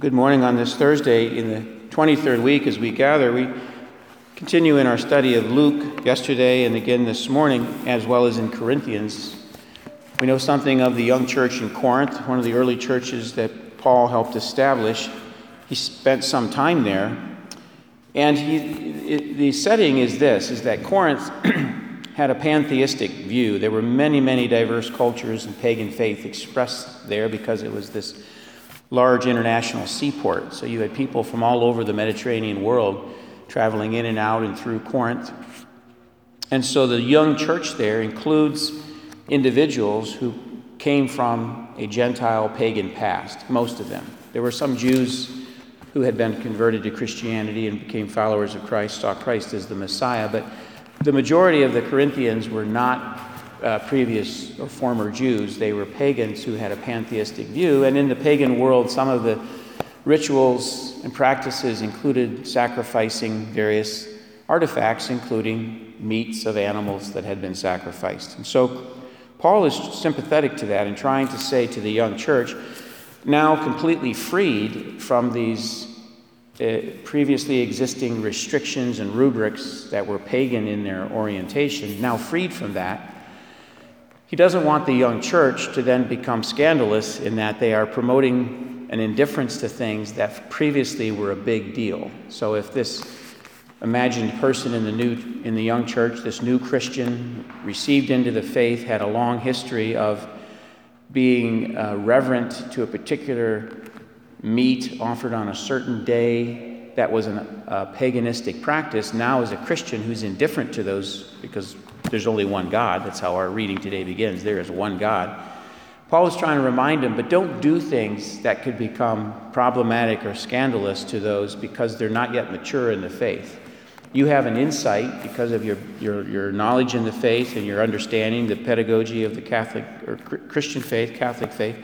Good morning on this Thursday in the 23rd week as we gather. We continue in our study of Luke yesterday and again this morning, as well as in Corinthians. We know something of the young church in Corinth, one of the early churches that Paul helped establish. He spent some time there. And he, it, the setting is this, is that Corinth had a pantheistic view. There were many, many diverse cultures and pagan faith expressed there because it was this large international seaport. So you had people from all over the Mediterranean world traveling in and out and through Corinth. And so the young church there includes individuals who came from a Gentile pagan past, most of them. There were some Jews who had been converted to Christianity and became followers of Christ, saw Christ as the Messiah, but the majority of the Corinthians were not uh, previous or former Jews. They were pagans who had a pantheistic view. And in the pagan world, some of the rituals and practices included sacrificing various artifacts, including meats of animals that had been sacrificed. And so Paul is sympathetic to that and trying to say to the young church, now completely freed from these uh, previously existing restrictions and rubrics that were pagan in their orientation, now freed from that, he doesn't want the young church to then become scandalous in that they are promoting an indifference to things that previously were a big deal. So if this imagined person in the new in the young church, this new Christian received into the faith, had a long history of being uh, reverent to a particular meat offered on a certain day that was an, a paganistic practice, now as a Christian who's indifferent to those because there's only one God. That's how our reading today begins. There is one God. Paul is trying to remind him, but don't do things that could become problematic or scandalous to those because they're not yet mature in the faith. You have an insight because of your, your, your knowledge in the faith and your understanding the pedagogy of the Catholic or Christian faith, Catholic faith,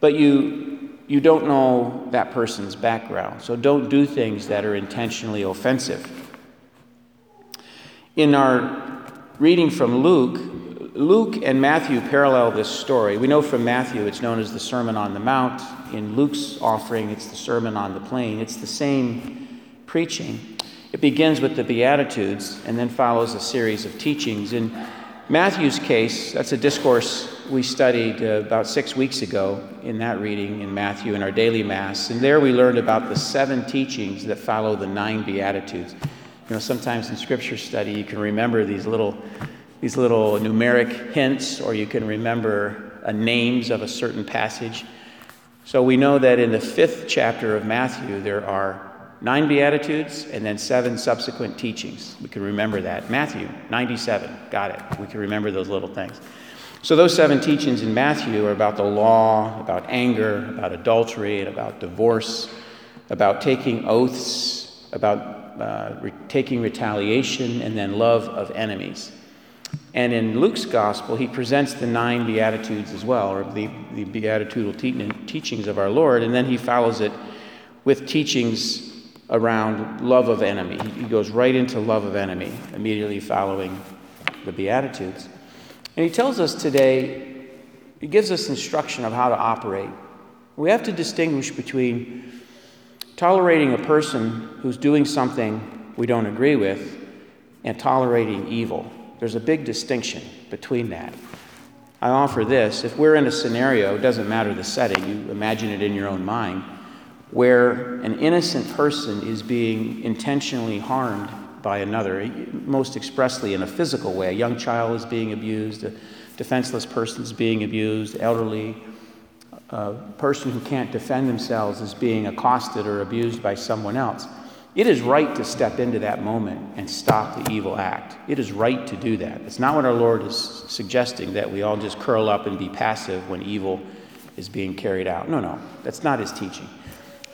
but you, you don't know that person's background. So don't do things that are intentionally offensive. In our reading from Luke, Luke and Matthew parallel this story. We know from Matthew it's known as the Sermon on the Mount. In Luke's offering, it's the Sermon on the Plain. It's the same preaching. It begins with the Beatitudes and then follows a series of teachings. In Matthew's case, that's a discourse we studied uh, about six weeks ago in that reading in Matthew in our daily Mass. And there we learned about the seven teachings that follow the nine Beatitudes. You know, sometimes in scripture study, you can remember these little, these little numeric hints, or you can remember uh, names of a certain passage. So we know that in the fifth chapter of Matthew, there are nine Beatitudes and then seven subsequent teachings. We can remember that. Matthew 97, got it. We can remember those little things. So, those seven teachings in Matthew are about the law, about anger, about adultery, and about divorce, about taking oaths, about uh, re- taking retaliation, and then love of enemies. And in Luke's gospel, he presents the nine Beatitudes as well, or the, the beatitudinal te- teachings of our Lord, and then he follows it with teachings around love of enemy. He, he goes right into love of enemy immediately following the Beatitudes. And he tells us today, he gives us instruction of how to operate. We have to distinguish between Tolerating a person who's doing something we don't agree with and tolerating evil. There's a big distinction between that. I offer this if we're in a scenario, it doesn't matter the setting, you imagine it in your own mind, where an innocent person is being intentionally harmed by another, most expressly in a physical way. A young child is being abused, a defenseless person is being abused, elderly, a person who can't defend themselves is being accosted or abused by someone else. It is right to step into that moment and stop the evil act. It is right to do that. It's not what our Lord is suggesting that we all just curl up and be passive when evil is being carried out. No, no, that's not his teaching.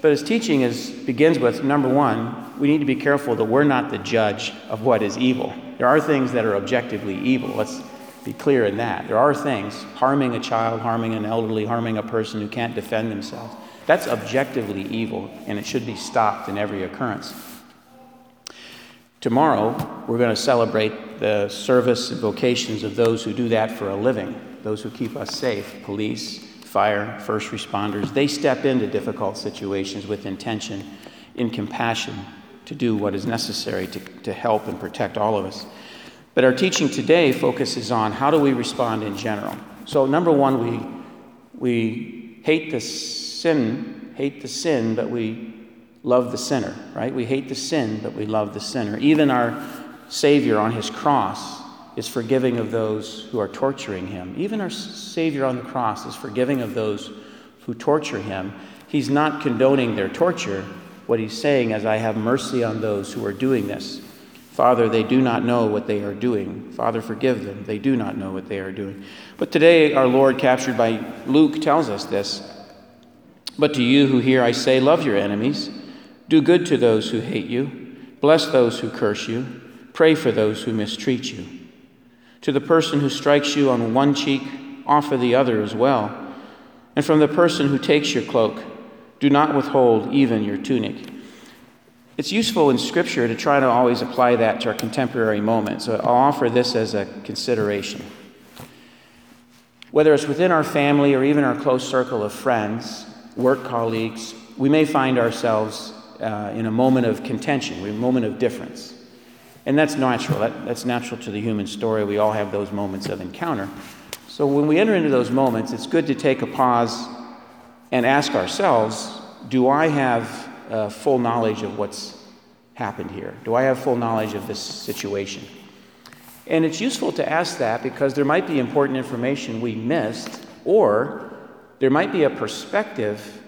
But his teaching is, begins with number one, we need to be careful that we're not the judge of what is evil. There are things that are objectively evil. Let's be clear in that. There are things, harming a child, harming an elderly, harming a person who can't defend themselves. That's objectively evil, and it should be stopped in every occurrence. Tomorrow, we're going to celebrate the service and vocations of those who do that for a living, those who keep us safe police, fire, first responders, they step into difficult situations with intention, in compassion, to do what is necessary to, to help and protect all of us. But our teaching today focuses on how do we respond in general. So, number one, we, we hate the sin, hate the sin, but we love the sinner, right? We hate the sin, but we love the sinner. Even our Savior on his cross is forgiving of those who are torturing him. Even our Savior on the cross is forgiving of those who torture him. He's not condoning their torture. What he's saying is, I have mercy on those who are doing this. Father, they do not know what they are doing. Father, forgive them. They do not know what they are doing. But today, our Lord, captured by Luke, tells us this. But to you who hear, I say, love your enemies, do good to those who hate you, bless those who curse you, pray for those who mistreat you. To the person who strikes you on one cheek, offer the other as well. And from the person who takes your cloak, do not withhold even your tunic. It's useful in Scripture to try to always apply that to our contemporary moment, so I'll offer this as a consideration. Whether it's within our family or even our close circle of friends, work colleagues, we may find ourselves uh, in a moment of contention, a moment of difference. And that's natural. That, that's natural to the human story. We all have those moments of encounter. So when we enter into those moments, it's good to take a pause and ask ourselves do I have uh, full knowledge of what's happened here? Do I have full knowledge of this situation? And it's useful to ask that because there might be important information we missed, or there might be a perspective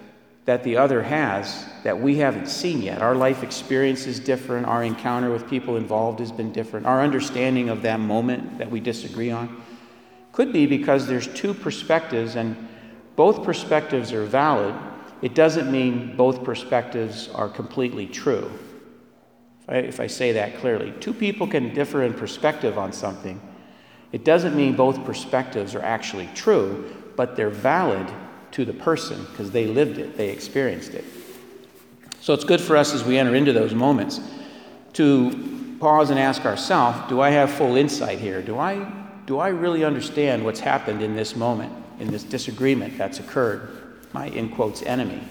that the other has that we haven't seen yet. Our life experience is different. Our encounter with people involved has been different. Our understanding of that moment that we disagree on could be because there's two perspectives and both perspectives are valid. It doesn't mean both perspectives are completely true. If I, if I say that clearly, two people can differ in perspective on something. It doesn't mean both perspectives are actually true, but they're valid to the person because they lived it, they experienced it. So it's good for us as we enter into those moments to pause and ask ourselves do I have full insight here? Do I, do I really understand what's happened in this moment, in this disagreement that's occurred? My, in quotes, enemy.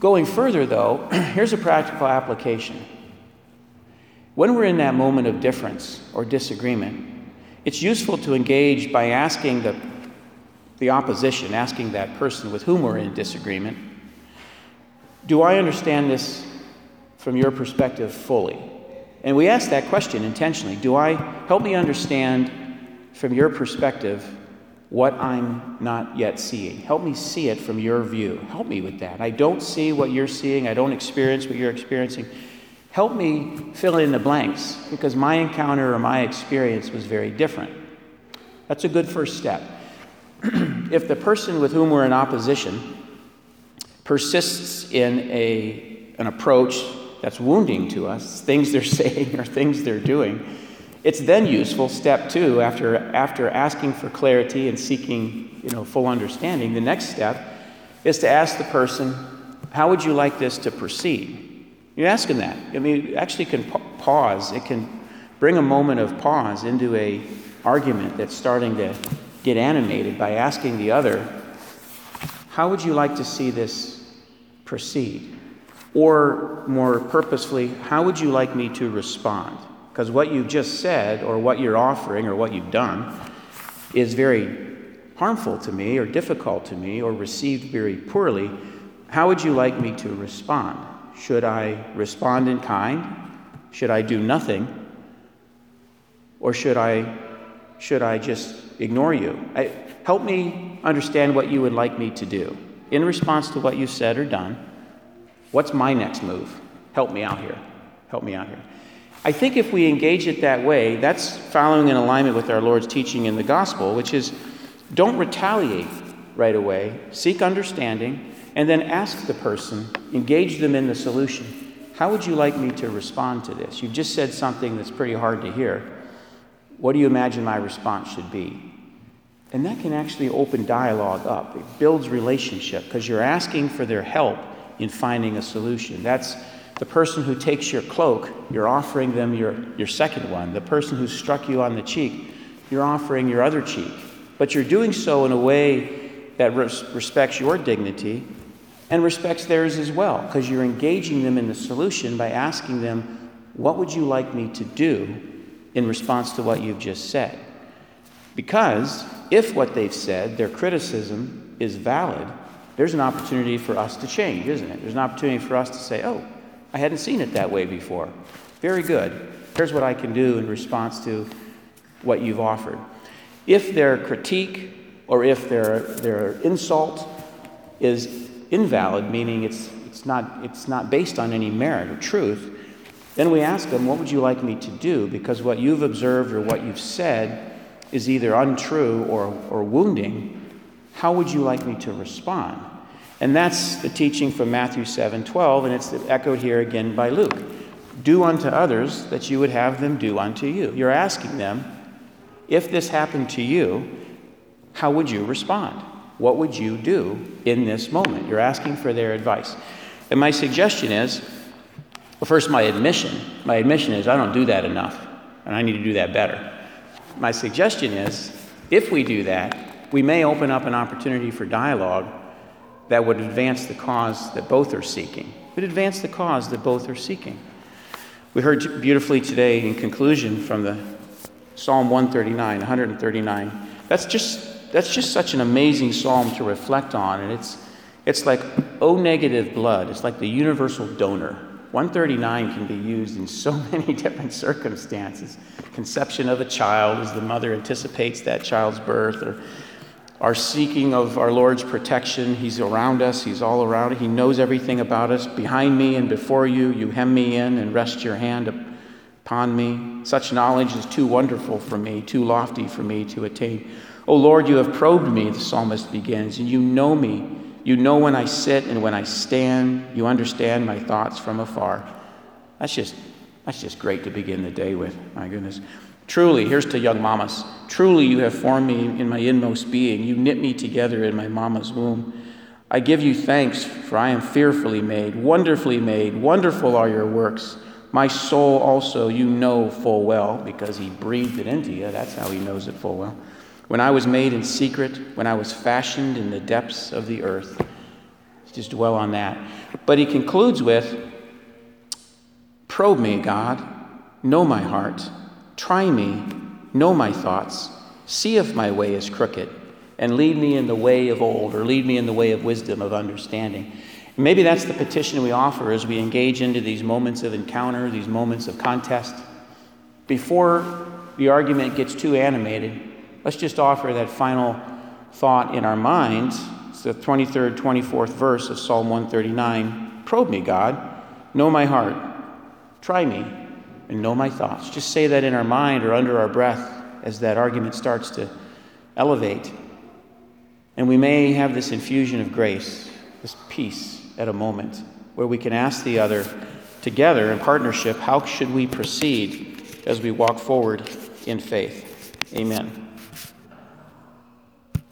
Going further, though, here's a practical application. When we're in that moment of difference or disagreement, it's useful to engage by asking the the opposition, asking that person with whom we're in disagreement, Do I understand this from your perspective fully? And we ask that question intentionally Do I help me understand from your perspective what I'm not yet seeing? Help me see it from your view. Help me with that. I don't see what you're seeing, I don't experience what you're experiencing. Help me fill in the blanks because my encounter or my experience was very different. That's a good first step. if the person with whom we're in opposition persists in a, an approach that's wounding to us, things they're saying or things they're doing, it's then useful, step two, after, after asking for clarity and seeking you know, full understanding, the next step is to ask the person, How would you like this to proceed? You're asking that. I mean, it actually can pause. It can bring a moment of pause into a argument that's starting to get animated by asking the other, How would you like to see this proceed? Or more purposefully, how would you like me to respond? Because what you've just said, or what you're offering, or what you've done, is very harmful to me, or difficult to me, or received very poorly. How would you like me to respond? Should I respond in kind? Should I do nothing? Or should I, should I just ignore you. I, help me understand what you would like me to do. In response to what you said or done, what's my next move? Help me out here. Help me out here. I think if we engage it that way, that's following in alignment with our Lord's teaching in the gospel, which is don't retaliate right away, seek understanding, and then ask the person, engage them in the solution. How would you like me to respond to this? You've just said something that's pretty hard to hear. What do you imagine my response should be? And that can actually open dialogue up. It builds relationship because you're asking for their help in finding a solution. That's the person who takes your cloak, you're offering them your, your second one. The person who struck you on the cheek, you're offering your other cheek. But you're doing so in a way that res- respects your dignity and respects theirs as well, because you're engaging them in the solution by asking them, What would you like me to do in response to what you've just said? Because if what they've said, their criticism, is valid, there's an opportunity for us to change, isn't it? There's an opportunity for us to say, Oh, I hadn't seen it that way before. Very good. Here's what I can do in response to what you've offered. If their critique or if their, their insult is invalid, meaning it's, it's, not, it's not based on any merit or truth, then we ask them, What would you like me to do? Because what you've observed or what you've said is either untrue or, or wounding. How would you like me to respond? And that's the teaching from Matthew 7 12, and it's echoed here again by Luke. Do unto others that you would have them do unto you. You're asking them, if this happened to you, how would you respond? What would you do in this moment? You're asking for their advice. And my suggestion is well, first, my admission. My admission is I don't do that enough, and I need to do that better. My suggestion is if we do that, we may open up an opportunity for dialogue that would advance the cause that both are seeking. It would advance the cause that both are seeking. We heard beautifully today in conclusion from the Psalm 139, 139. That's just, that's just such an amazing psalm to reflect on. And it's, it's like O negative blood. It's like the universal donor. 139 can be used in so many different circumstances. Conception of a child as the mother anticipates that child's birth, or our seeking of our Lord's protection. He's around us, He's all around. He knows everything about us. Behind me and before you, you hem me in and rest your hand upon me. Such knowledge is too wonderful for me, too lofty for me to attain. O Lord, you have probed me, the psalmist begins, and you know me. You know when I sit and when I stand. You understand my thoughts from afar. That's just, that's just great to begin the day with. My goodness. Truly, here's to young mamas. Truly, you have formed me in my inmost being. You knit me together in my mama's womb. I give you thanks, for I am fearfully made, wonderfully made. Wonderful are your works. My soul also you know full well, because he breathed it into you. That's how he knows it full well. When I was made in secret, when I was fashioned in the depths of the earth. Just dwell on that. But he concludes with Probe me, God, know my heart, try me, know my thoughts, see if my way is crooked, and lead me in the way of old, or lead me in the way of wisdom, of understanding. Maybe that's the petition we offer as we engage into these moments of encounter, these moments of contest. Before the argument gets too animated, let's just offer that final thought in our minds. It's the 23rd, 24th verse of Psalm 139. Probe me, God, know my heart, try me, and know my thoughts. Just say that in our mind or under our breath as that argument starts to elevate. And we may have this infusion of grace, this peace at a moment where we can ask the other together in partnership how should we proceed as we walk forward in faith. Amen.